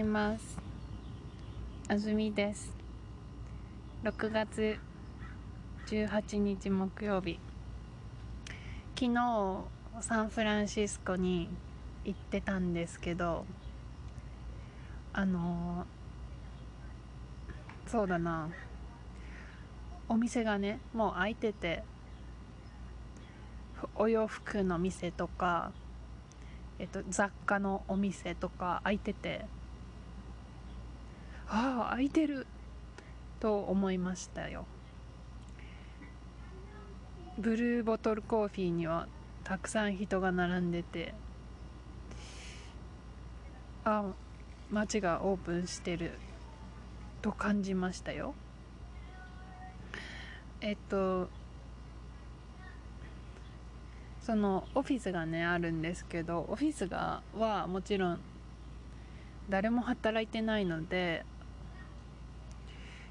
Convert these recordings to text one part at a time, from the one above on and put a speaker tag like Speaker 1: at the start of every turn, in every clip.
Speaker 1: います。あずみです。6月18日木曜日。昨日サンフランシスコに行ってたんですけどあのそうだな。お店がねもう開いててお洋服の店とかえっと、雑貨のお店とか開いててああ開いてると思いましたよ。ブルーボトルコーヒーにはたくさん人が並んでてあ街がオープンしてると感じましたよ。えっとそのオフィスがねあるんですけどオフィスがはもちろん誰も働いてないので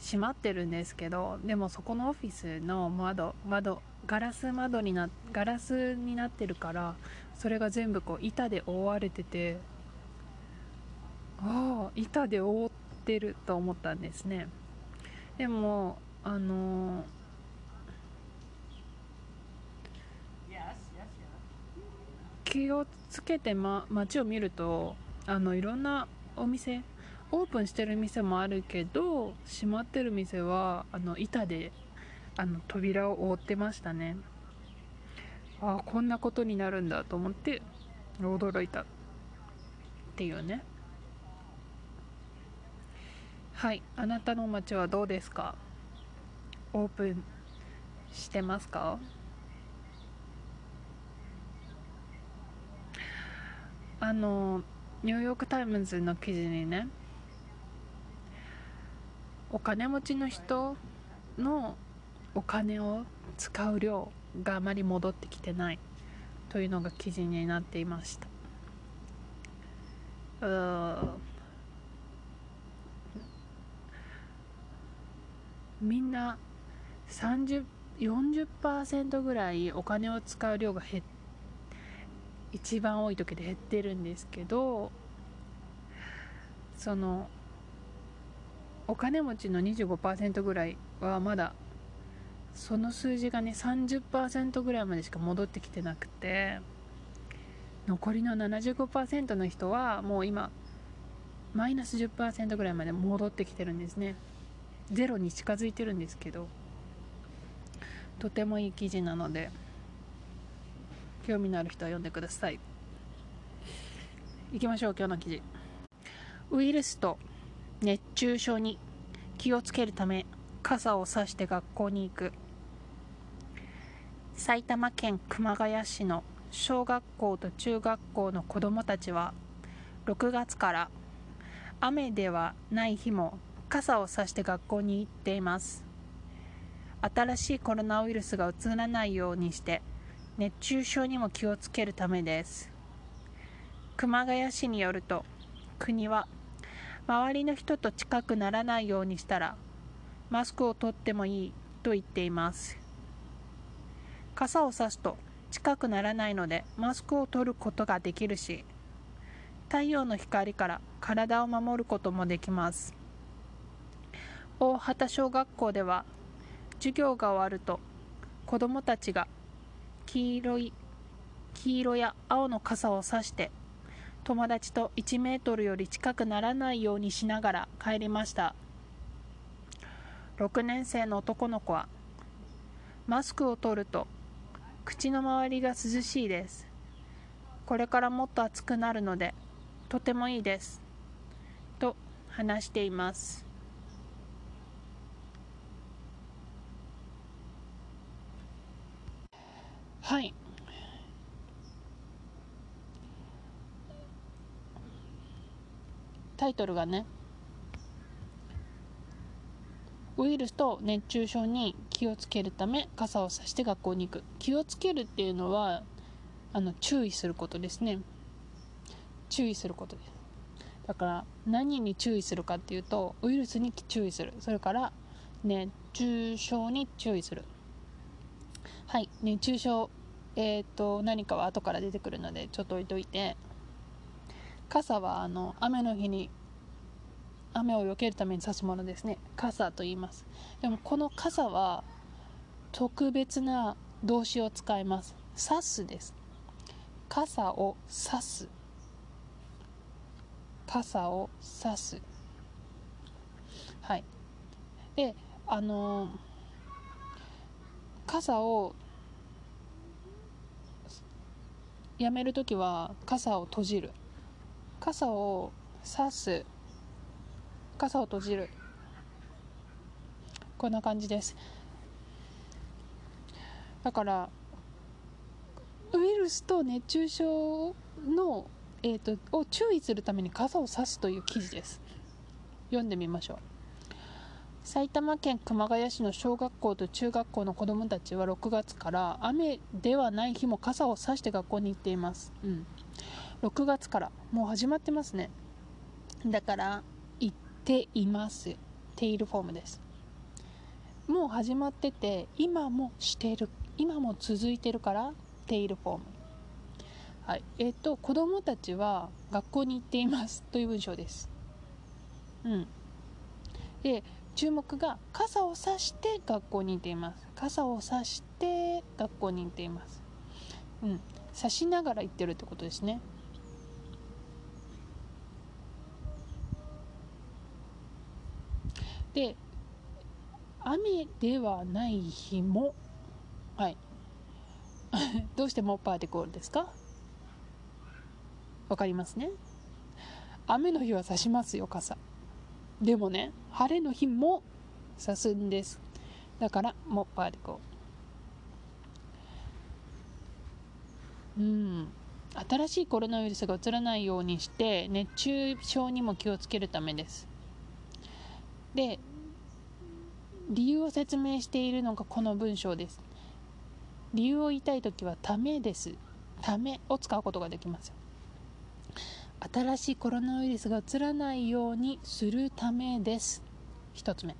Speaker 1: 閉まってるんですけどでもそこのオフィスの窓窓ガラス窓になガラスになってるからそれが全部こう板で覆われててああ板で覆ってると思ったんですね。でもあのー気をつけて、ま、街を見るとあのいろんなお店オープンしてる店もあるけど閉まってる店はあの板であの扉を覆ってましたね。ああこんなことになるんだと思って驚いたっていうね。はいあなたの街はどうですか？オープンしてますか？あのニューヨーク・タイムズの記事にねお金持ちの人のお金を使う量があまり戻ってきてないというのが記事になっていました。みんな3040%ぐらいお金を使う量が減一番多い時で減ってるんですけどそのお金持ちの25%ぐらいはまだその数字がね30%ぐらいまでしか戻ってきてなくて残りの75%の人はもう今マイナス10%ぐらいまで戻ってきてるんですね。ゼロに近づいてるんですけどとてもいい記事なので興味のある人は読んでください。行きましょう今日の記事。ウイルスと熱中症に気をつけるため傘を差して学校に行く。埼玉県熊谷市の小学校と中学校の子どもたちは6月から雨ではない日も傘を差して学校に行っています。新しいコロナウイルスがうつらないようにして熱中症にも気をつけるためです。熊谷市によると国は周りの人と近くならないようにしたらマスクを取ってもいいと言っています。傘を差すと近くならないのでマスクを取ることができるし太陽の光から体を守ることもできます。大畑小学校では授業が終わると子どもたちが黄色い黄色や青の傘を差して友達と1メートルより近くならないようにしながら帰りました。6年生の男の子はマスクを取ると口の周りが涼しいです。これからもっと暑くなるのでとてもいいです。と話しています。はい。タイトルがねウイルスと熱中症に気をつけるため傘をさして学校に行く。気をつけるっていうのはあの注意することですね。注意することです。だから何に注意するかっていうとウイルスに注意する。それから熱中症に注意する。はい熱中症えっ、ー、と何かは後から出てくるのでちょっと置いといて。傘はあの雨の日に雨を避けるために差すものですね。傘と言います。でもこの傘は特別な動詞を使います。差すです。傘を差す。傘を差す。はい。であの傘をやめるときは傘を閉じる。傘を差す。傘を閉じる。こんな感じです。だからウイルスと熱中症の、えーと、を注意するために傘を差すという記事です。読んでみましょう。埼玉県熊谷市の小学校と中学校の子どもたちは6月から雨ではない日も傘を差して学校に行っています、うん、6月から。もう始まってますね。だから行っています。テイルフォームです。もう始まってて今もしてる今も続いてるからテイルフォーム。はい。えっ、ー、と子供たちは学校に行っています。という文章です。うん。で注目が傘を差して学校に行っています。傘を差して学校に行っています。うん。差しながら行ってるってことですね。で雨ではない日もはい。どうしてモッパーティコールですか？わかりますね。雨の日は差しますよ傘。でもね晴れの日も差すんです。だからモッパーティコールうん。新しいコロナウイルスがうつらないようにして熱中症にも気をつけるためです。で理由を説明しているのがこの文章です。理由を言いたい時はためです。ためを使うことができます新しいコロナウイルスがうつらないようにするためです。1つ目。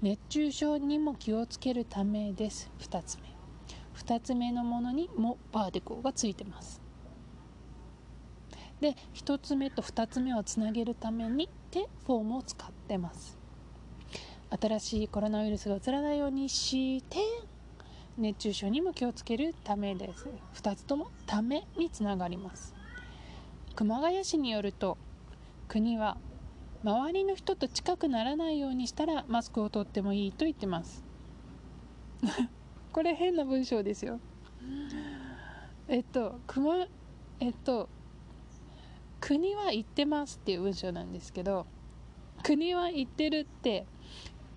Speaker 1: 熱中症にも気をつけるためです。2つ目。2つ目のものにもパーティコーがついてます。で1つ目と2つ目をつなげるためにでフォームを使ってます。新しいコロナウイルスがうつらないようにして熱中症にも気をつけるためです。2つとも「ため」につながります。熊谷市によると国は周りの人と近くならないようにしたらマスクを取ってもいいと言ってます。これ変な文章ですよ。えっと熊えっと国は言ってますっていう文章なんですけど国は言ってるって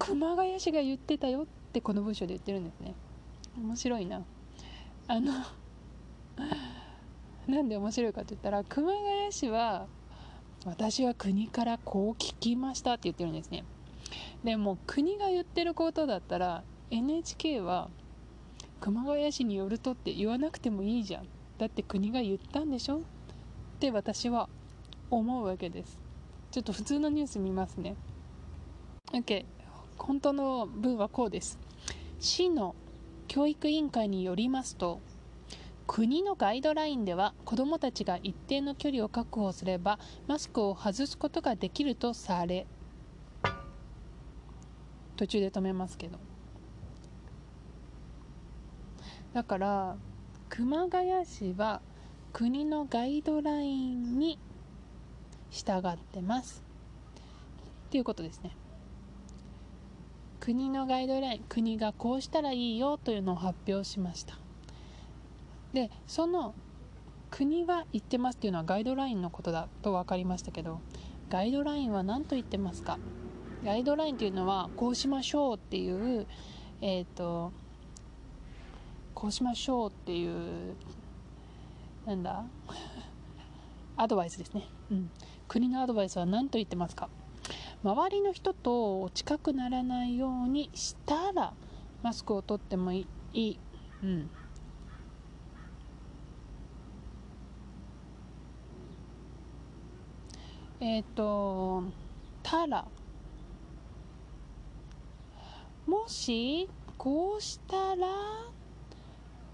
Speaker 1: 熊谷市が言ってたよってこの文章で言ってるんですね。面白いな。あの なんで面白いかって言ったら熊谷市は私は国からこう聞きましたって言ってるんですね。でも国が言ってることだったら NHK は熊谷市によるとって言わなくてもいいじゃん。だって国が言ったんでしょ？って私は思うわけです。ちょっと普通のニュース見ますね。OK 本当の文はこうです。市の教育委員会によりますと国のガイドラインでは子どもたちが一定の距離を確保すればマスクを外すことができるとされ途中で止めますけど。だから熊谷市は国のガイドラインに従ってます。っていうことですね。国のガイドライン国がこうしたらいいよというのを発表しました。でその国は言ってますっていうのはガイドラインのことだと分かりましたけどガイドラインは何と言ってますか？ガイドラインっていうのはこうしましょうっていうえっ、ー、とこうしましょうっていうなんだ？アドバイスですね、うん、国のアドバイスは何と言ってますか？周りの人と近くならないようにしたらマスクを取ってもいい、うん、えっ、ー、とたら。もしこうしたら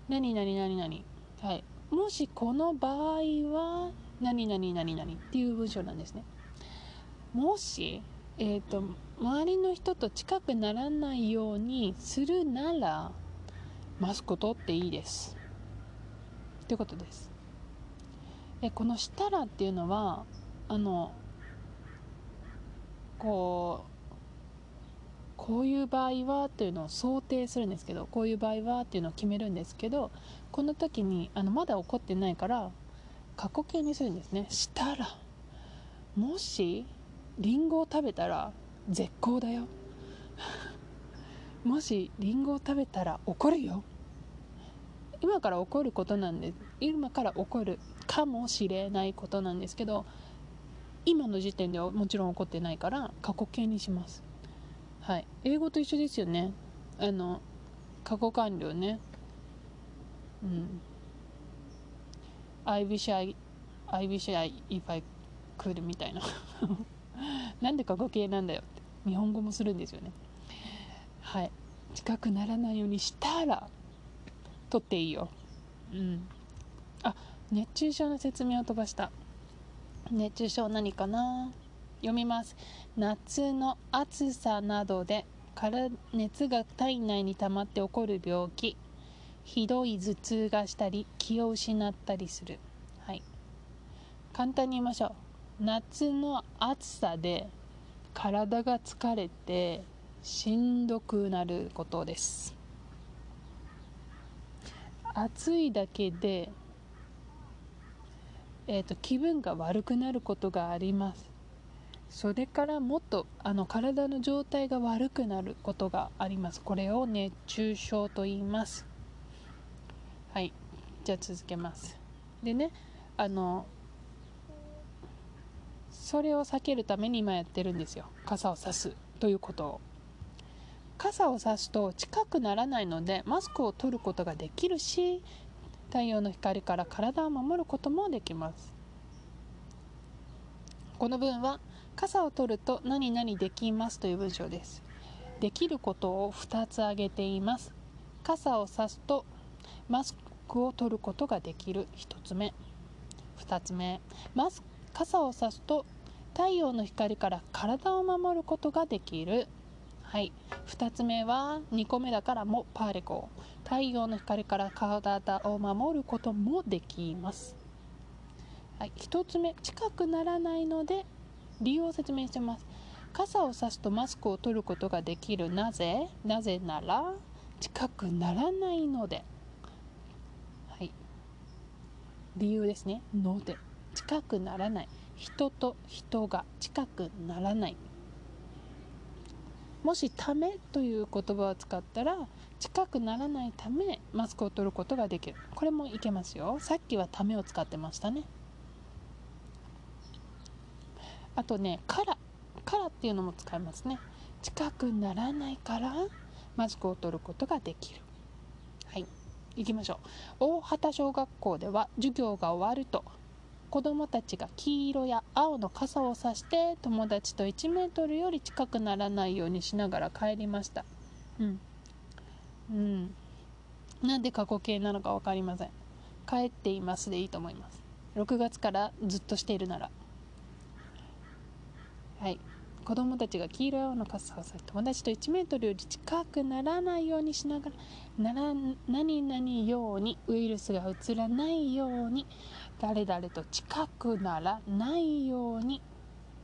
Speaker 1: 何々何々。はい。もしこの場合は何々何々っていう文章なんですね。もしえーと、周りの人と近くならないようにするならマスクを取っていいです。ってことです。えこの「したら」っていうのはあのこうこういう場合はというのを想定するんですけどこういう場合はっていうのを決めるんですけどこの時にあのまだ起こってないから過去形にするんですね。したらもしリンゴを食べたら絶好だよ。もしリンゴを食べたら怒るよ。今から起こることなんで今から起こるかもしれないことなんですけど今の時点ではもちろん起こってないから過去形にします。はい。英語と一緒ですよね。あの過去完了ね。うん。I wish I I wish I if I could みたいな。なんで過去形なんだよって。日本語もするんですよね。はい。近くならないようにしたら取っていいよ。うん。あ熱中症の説明を飛ばした。熱中症何かな？読みます。夏の暑さなどでから熱が体内に溜まって起こる病気。ひどい頭痛がしたり気を失ったりする。はい。簡単に言いましょう夏の暑さで体が疲れてしんどくなることです。暑いだけで、えーと、気分が悪くなることがあります。それからもっとあの体の状態が悪くなることがあります。これを熱中症と言います。はい。じゃあ続けます。でねあのそれを避けるために今やってるんですよ。傘を差すということを。傘を差すと近くならないのでマスクを取ることができるし太陽の光から体を守ることもできます。この文は傘を取ると何々できますという文章です。できることを2つ挙げています。傘を差すとマスクを取ることができる。1つ目。2つ目。マス傘を差すと太陽の光から体を守ることができる。はい。2つ目は2個目だからもパーレコ太陽の光から体を守ることもできます。はい、1つ目近くならないので理由を説明してます。傘を差すとマスクを取ることができる。なぜ？なぜなら近くならないので。はい。理由ですね。ので近くならない。人と人が近くならない。もし「ため」という言葉を使ったら近くならないためマスクを取ることができる。これもいけますよ。さっきは「ため」を使ってましたね。あとね「から」「から」っていうのも使いますね。近くならないからマスクを取ることができる。はい。行きましょう。大畑小学校では授業が終わると子どもたちが黄色や青の傘を差して友達と1メートルより近くならないようにしながら帰りました。うん。うん。なんで過去形なのか分かりません。帰っていますでいいと思います。6月からずっとしているなら。はい。子供たちが黄色い青の傘をさ友達と1メートルより近くならないようにしながらなら何々ようにウイルスがうつらないように誰々と近くならないように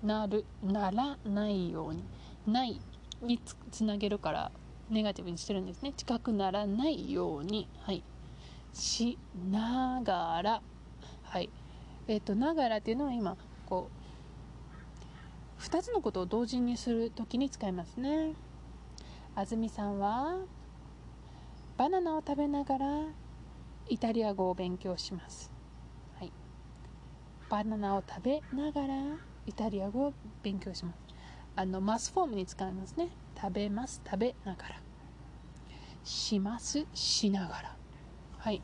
Speaker 1: なるならないようにないにつなげるからネガティブにしてるんですね。近くならないように。はい。しながら。はい。えっ、ー、とながらっていうのは今こう2つのことを同時にする時に使いますね。安住さんはバナナを食べながらイタリア語を勉強します。バナナを食べながらイタリア語を勉強します。あのマスフォームに使いますね。食べます食べながら。しますしながら。はい。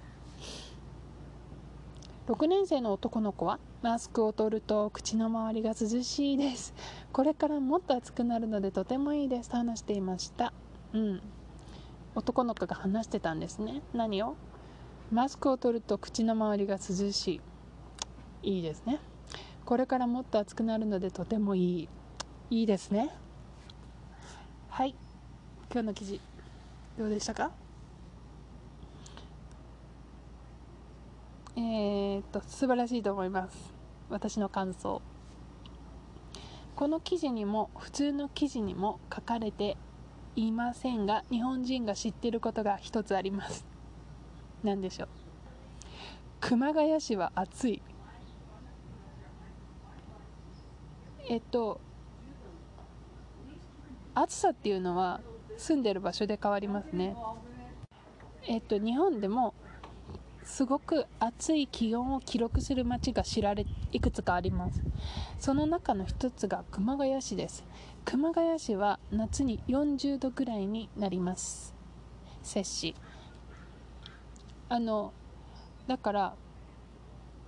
Speaker 1: 6年生の男の子はマスクを取ると口の周りが涼しいです。これからもっと暑くなるのでとてもいいです。と話していました。うん。男の子が話してたんですね。何を？マスクを取ると口の周りが涼しい。いいですね。これからもっと暑くなるのでとてもいい。いいですね。はい。今日の記事どうでしたか？えー、っと素晴らしいと思います。私の感想。この記事にも普通の記事にも書かれていませんが日本人が知っていることが一つあります。何でしょう？熊谷市は暑い。えっと暑さっていうのは住んでる場所で変わりますね。えっと日本でもすごく暑い気温を記録する街が知られいくつかあります。その中の一つが熊谷市です。熊谷市は夏に40度ぐらいになります。摂氏。あのだから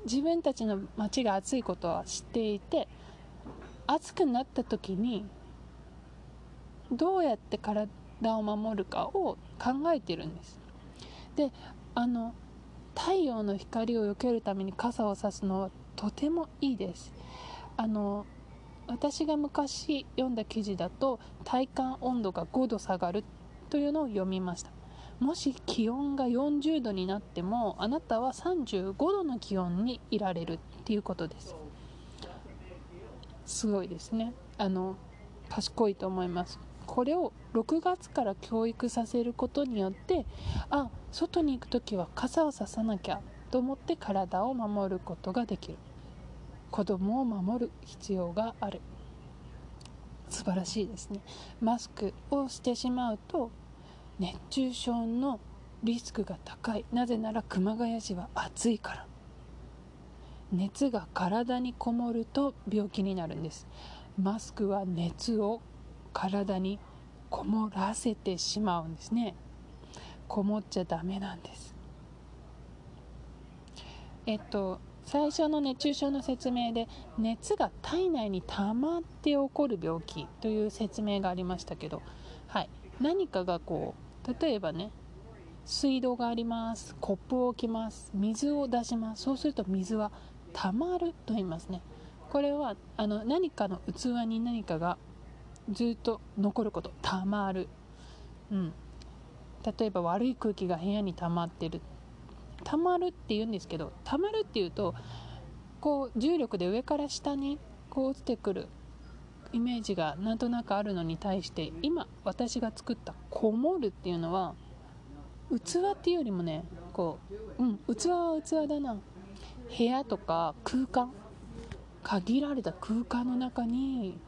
Speaker 1: 自分たちの街が暑いことは知っていて暑くなった時にどうやって体を守るかを考えてるんです。であの太陽の光を避けるために傘を差すのはとてもいいです。あの私が昔読んだ記事だと体感温度が5度下がるというのを読みました。もし気温が40度になってもあなたは35度の気温にいられるっていうことです。すごいですね。あの賢いと思います。これを6月から教育させることによってあ外に行く時は傘をささなきゃと思って体を守ることができる。子供を守る必要がある。素晴らしいですね。マスクをしてしまうと熱中症のリスクが高い。なぜなら熊谷市は暑いから。熱が体にこもると病気になるんです。マスクは熱を体にこもらせてしまうんですね。こもっちゃダメなんです。えっと最初の熱中症の説明で熱が体内に溜まって起こる病気という説明がありましたけど、はい、何かがこう例えばね水道がありますコップを置きます水を出します。そうすると水は溜まると言いますね。これはあの何かの器に何かがずっと残ることたまる、うん、例えば悪い空気が部屋に溜まってる溜まるって言うんですけど溜まるっていうとこう重力で上から下にこう落ちてくる。イメージがなんとなくあるのに対して今私が作った「こもる」っていうのは器っていうよりもねこううん器は器だな。部屋とか空間限られた空間の中に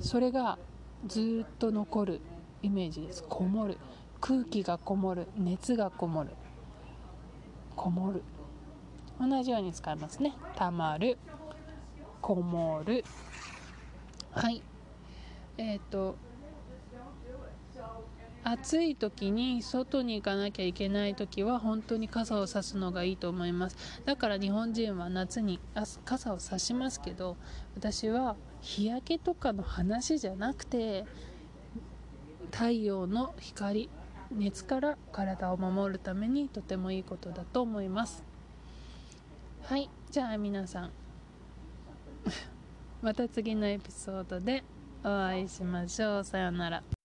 Speaker 1: それがずっと残るイメージです。こもる。空気がこもる。熱がこもる。こもる。同じように使いますね。たまる。こもる。はい。えっ、ー、と暑い時に外に行かなきゃいけない時は本当に傘を差すのがいいと思います。だから日本人は夏に傘を差しますけど私は日焼けとかの話じゃなくて太陽の光熱から体を守るためにとてもいいことだと思います。はいじゃあ皆さん また次のエピソードでお会いしましょう。さようなら。